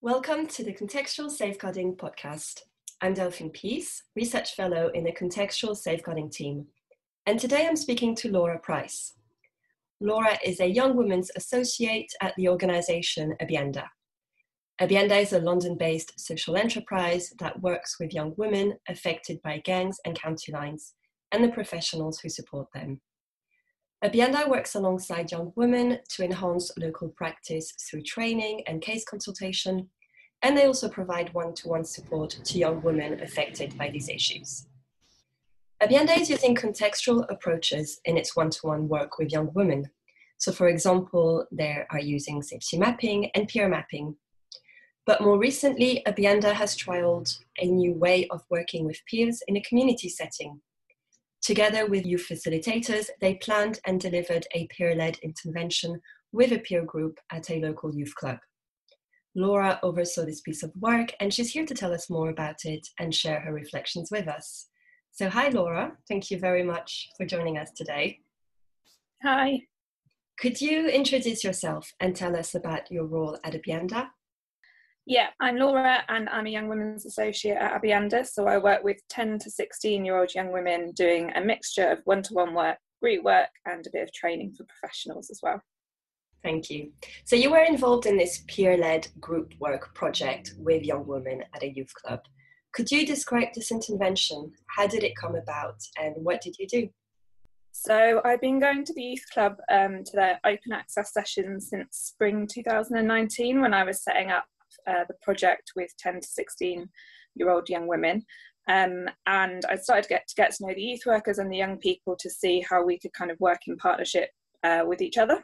Welcome to the Contextual Safeguarding Podcast. I'm Delphine Peace, Research Fellow in the Contextual Safeguarding team, and today I'm speaking to Laura Price. Laura is a Young Women's Associate at the organisation Abianda. Abianda is a London based social enterprise that works with young women affected by gangs and county lines and the professionals who support them. Abianda works alongside young women to enhance local practice through training and case consultation, and they also provide one to one support to young women affected by these issues. Abianda is using contextual approaches in its one to one work with young women. So, for example, they are using safety mapping and peer mapping. But more recently, Abianda has trialed a new way of working with peers in a community setting Together with youth facilitators, they planned and delivered a peer led intervention with a peer group at a local youth club. Laura oversaw this piece of work and she's here to tell us more about it and share her reflections with us. So, hi, Laura. Thank you very much for joining us today. Hi. Could you introduce yourself and tell us about your role at Abianda? Yeah, I'm Laura and I'm a Young Women's Associate at Abianda. So I work with 10 to 16 year old young women doing a mixture of one to one work, group work, and a bit of training for professionals as well. Thank you. So you were involved in this peer led group work project with young women at a youth club. Could you describe this intervention? How did it come about and what did you do? So I've been going to the youth club um, to their open access sessions since spring 2019 when I was setting up uh, the project with 10 to 16 year old young women. Um, and I started to get, to get to know the youth workers and the young people to see how we could kind of work in partnership uh, with each other.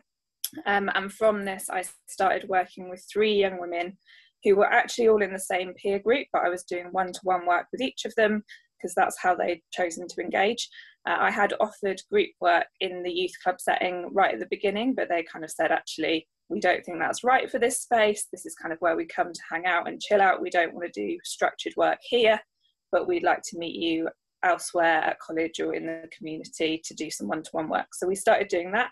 Um, and from this, I started working with three young women who were actually all in the same peer group, but I was doing one to one work with each of them because that's how they'd chosen to engage. Uh, I had offered group work in the youth club setting right at the beginning, but they kind of said, actually, we don't think that's right for this space. This is kind of where we come to hang out and chill out. We don't want to do structured work here, but we'd like to meet you elsewhere at college or in the community to do some one to one work. So we started doing that.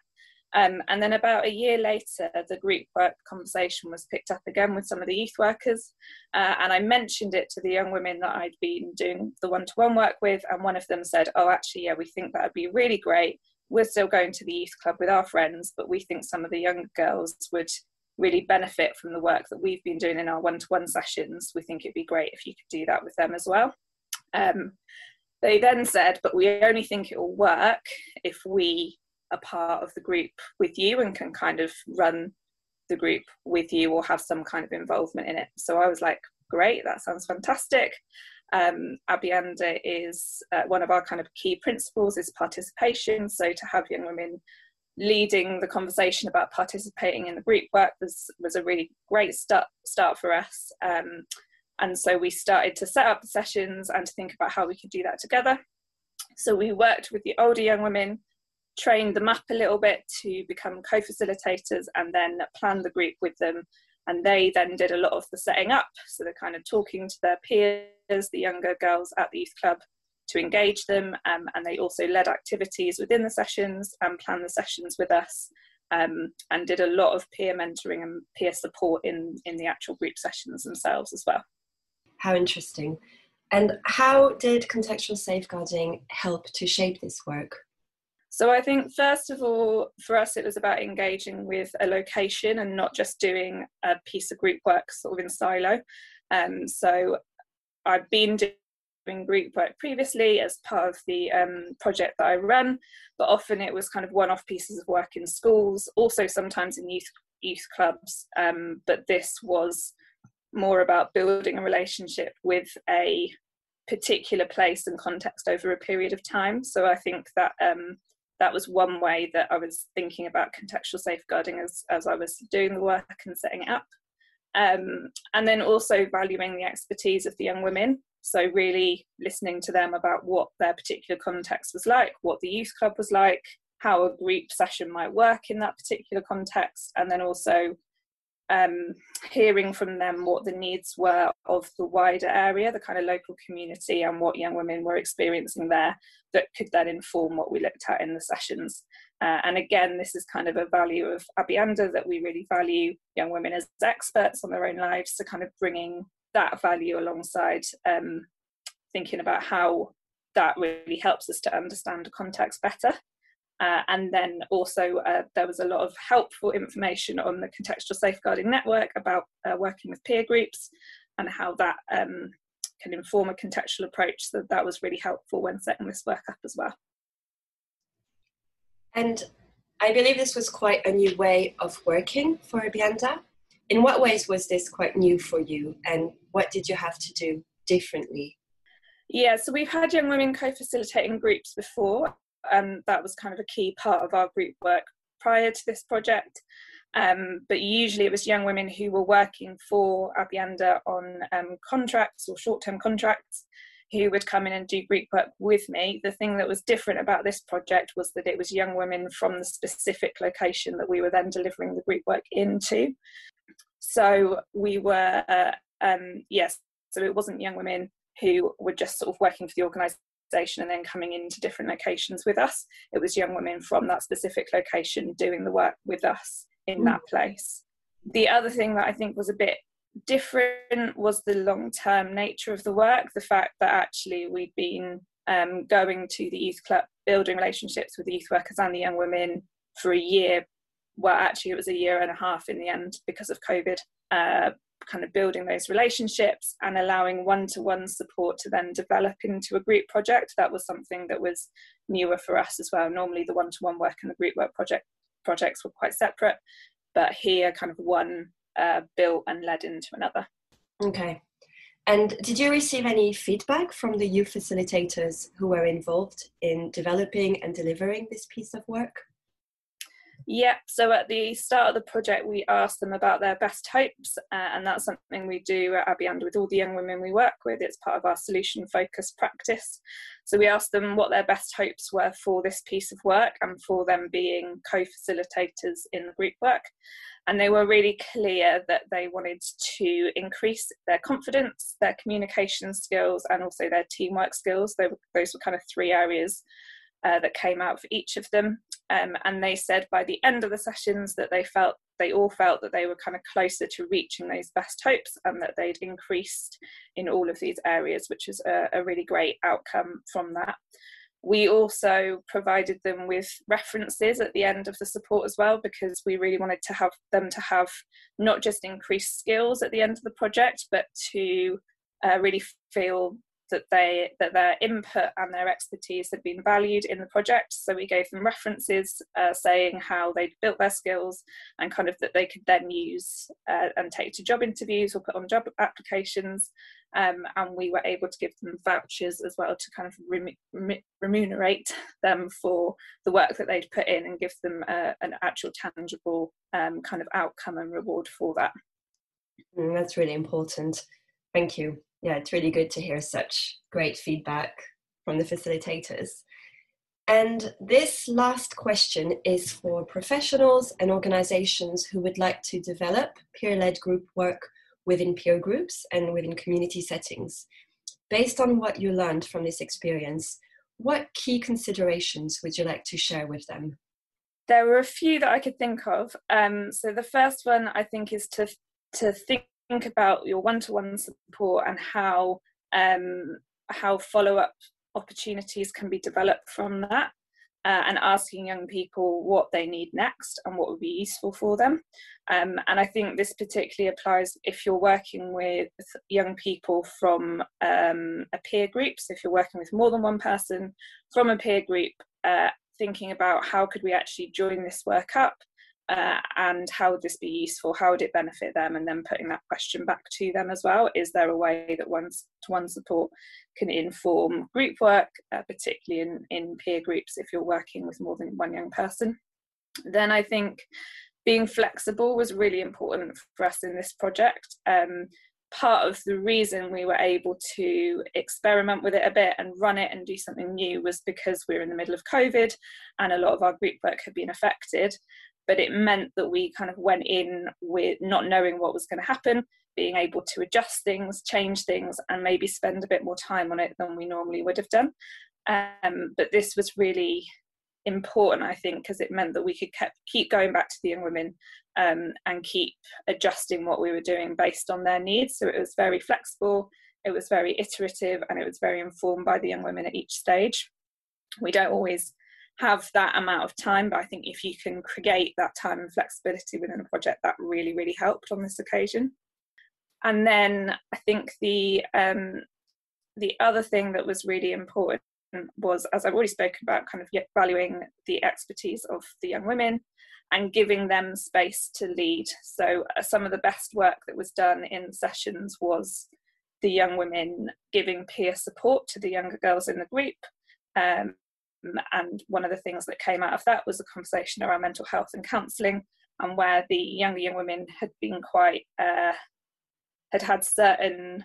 Um, and then about a year later, the group work conversation was picked up again with some of the youth workers. Uh, and I mentioned it to the young women that I'd been doing the one to one work with. And one of them said, Oh, actually, yeah, we think that would be really great we're still going to the youth club with our friends, but we think some of the younger girls would really benefit from the work that we've been doing in our one to one sessions. We think it'd be great if you could do that with them as well. Um, they then said, but we only think it will work if we are part of the group with you and can kind of run the group with you or have some kind of involvement in it. So I was like, great, that sounds fantastic um, Abianda is uh, one of our kind of key principles is participation. So to have young women leading the conversation about participating in the group work was was a really great start start for us. Um, and so we started to set up the sessions and to think about how we could do that together. So we worked with the older young women, trained them up a little bit to become co-facilitators, and then planned the group with them and they then did a lot of the setting up so they're kind of talking to their peers the younger girls at the youth club to engage them um, and they also led activities within the sessions and planned the sessions with us um, and did a lot of peer mentoring and peer support in in the actual group sessions themselves as well. How interesting. And how did contextual safeguarding help to shape this work? So I think first of all, for us, it was about engaging with a location and not just doing a piece of group work sort of in silo. Um, so I've been doing group work previously as part of the um, project that I run, but often it was kind of one-off pieces of work in schools, also sometimes in youth youth clubs. Um, but this was more about building a relationship with a particular place and context over a period of time. So I think that um, that was one way that I was thinking about contextual safeguarding as, as I was doing the work and setting it up. Um, and then also valuing the expertise of the young women. So, really listening to them about what their particular context was like, what the youth club was like, how a group session might work in that particular context, and then also um, hearing from them what the needs were of the wider area, the kind of local community, and what young women were experiencing there that could then inform what we looked at in the sessions. Uh, and again, this is kind of a value of Abianda that we really value young women as experts on their own lives, so kind of bringing that value alongside um, thinking about how that really helps us to understand the context better. Uh, and then also uh, there was a lot of helpful information on the contextual safeguarding network about uh, working with peer groups and how that um, can inform a contextual approach. So that was really helpful when setting this work up as well. And I believe this was quite a new way of working for Abianda. In what ways was this quite new for you and what did you have to do differently? Yeah, so we've had young women co facilitating groups before, and that was kind of a key part of our group work prior to this project. Um, but usually it was young women who were working for Abianda on um, contracts or short term contracts who would come in and do group work with me. The thing that was different about this project was that it was young women from the specific location that we were then delivering the group work into. So we were, uh, um, yes, so it wasn't young women who were just sort of working for the organisation and then coming into different locations with us. It was young women from that specific location doing the work with us in mm. that place. The other thing that I think was a bit different was the long term nature of the work, the fact that actually we'd been um, going to the youth club, building relationships with the youth workers and the young women for a year. Well, actually, it was a year and a half in the end because of COVID. Uh, kind of building those relationships and allowing one-to-one support to then develop into a group project. That was something that was newer for us as well. Normally the one-to-one work and the group work project projects were quite separate but here kind of one uh, built and led into another. Okay. And did you receive any feedback from the youth facilitators who were involved in developing and delivering this piece of work yeah, so at the start of the project, we asked them about their best hopes, uh, and that's something we do at Abianda with all the young women we work with. It's part of our solution focused practice. So we asked them what their best hopes were for this piece of work and for them being co facilitators in the group work. And they were really clear that they wanted to increase their confidence, their communication skills, and also their teamwork skills. They, those were kind of three areas uh, that came out for each of them. Um, and they said by the end of the sessions that they felt they all felt that they were kind of closer to reaching those best hopes and that they'd increased in all of these areas, which is a, a really great outcome from that. We also provided them with references at the end of the support as well, because we really wanted to have them to have not just increased skills at the end of the project, but to uh, really feel that they that their input and their expertise had been valued in the project. So we gave them references uh, saying how they'd built their skills and kind of that they could then use uh, and take to job interviews or put on job applications. Um, and we were able to give them vouchers as well to kind of rem- remunerate them for the work that they'd put in and give them uh, an actual tangible um, kind of outcome and reward for that. Mm, that's really important. Thank you yeah, it's really good to hear such great feedback from the facilitators. And this last question is for professionals and organizations who would like to develop peer led group work within peer groups and within community settings. Based on what you learned from this experience, what key considerations would you like to share with them? There were a few that I could think of. Um, so the first one I think is to to think think about your one-to-one support and how um, how follow-up opportunities can be developed from that uh, and asking young people what they need next and what would be useful for them. Um, and I think this particularly applies if you're working with young people from um, a peer group. So if you're working with more than one person from a peer group, uh, thinking about how could we actually join this work up uh, and how would this be useful? How would it benefit them? And then putting that question back to them as well. Is there a way that one's to one support can inform group work, uh, particularly in, in peer groups if you're working with more than one young person? Then I think being flexible was really important for us in this project. Um, part of the reason we were able to experiment with it a bit and run it and do something new was because we were in the middle of COVID and a lot of our group work had been affected. But it meant that we kind of went in with not knowing what was going to happen, being able to adjust things, change things, and maybe spend a bit more time on it than we normally would have done. Um, but this was really important, I think, because it meant that we could keep, keep going back to the young women um, and keep adjusting what we were doing based on their needs. So it was very flexible, it was very iterative, and it was very informed by the young women at each stage. We don't always have that amount of time, but I think if you can create that time and flexibility within a project, that really, really helped on this occasion. And then I think the um, the other thing that was really important was, as I've already spoken about, kind of valuing the expertise of the young women and giving them space to lead. So, uh, some of the best work that was done in sessions was the young women giving peer support to the younger girls in the group. Um, and one of the things that came out of that was a conversation around mental health and counselling, and where the younger young women had been quite uh, had had certain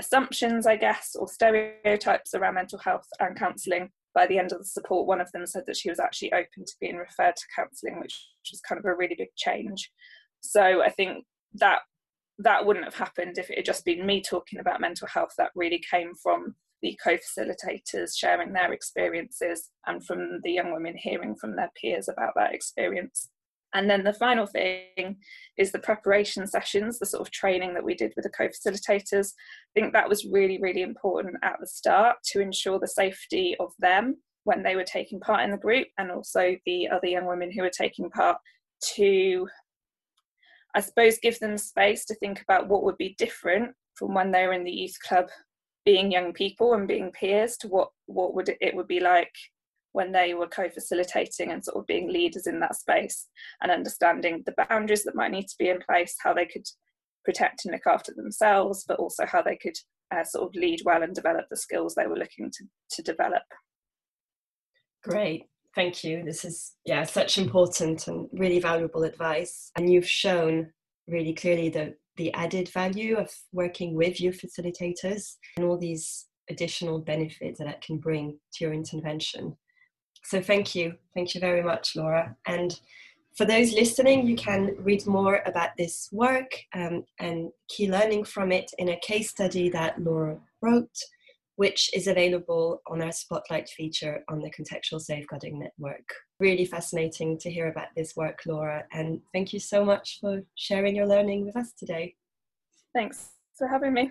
assumptions, I guess, or stereotypes around mental health and counselling. By the end of the support, one of them said that she was actually open to being referred to counselling, which was kind of a really big change. So I think that that wouldn't have happened if it had just been me talking about mental health. That really came from the co-facilitators sharing their experiences and from the young women hearing from their peers about that experience. And then the final thing is the preparation sessions, the sort of training that we did with the co facilitators. I think that was really, really important at the start to ensure the safety of them when they were taking part in the group and also the other young women who were taking part to, I suppose, give them space to think about what would be different from when they were in the youth club being young people and being peers to what, what would it, it would be like when they were co-facilitating and sort of being leaders in that space and understanding the boundaries that might need to be in place, how they could protect and look after themselves, but also how they could uh, sort of lead well and develop the skills they were looking to, to develop. Great. Thank you. This is yeah such important and really valuable advice. And you've shown really clearly the the added value of working with your facilitators and all these additional benefits that that can bring to your intervention. So thank you. Thank you very much, Laura. And for those listening, you can read more about this work um, and key learning from it in a case study that Laura wrote, which is available on our Spotlight feature on the Contextual Safeguarding Network. Really fascinating to hear about this work, Laura, and thank you so much for sharing your learning with us today. Thanks for having me.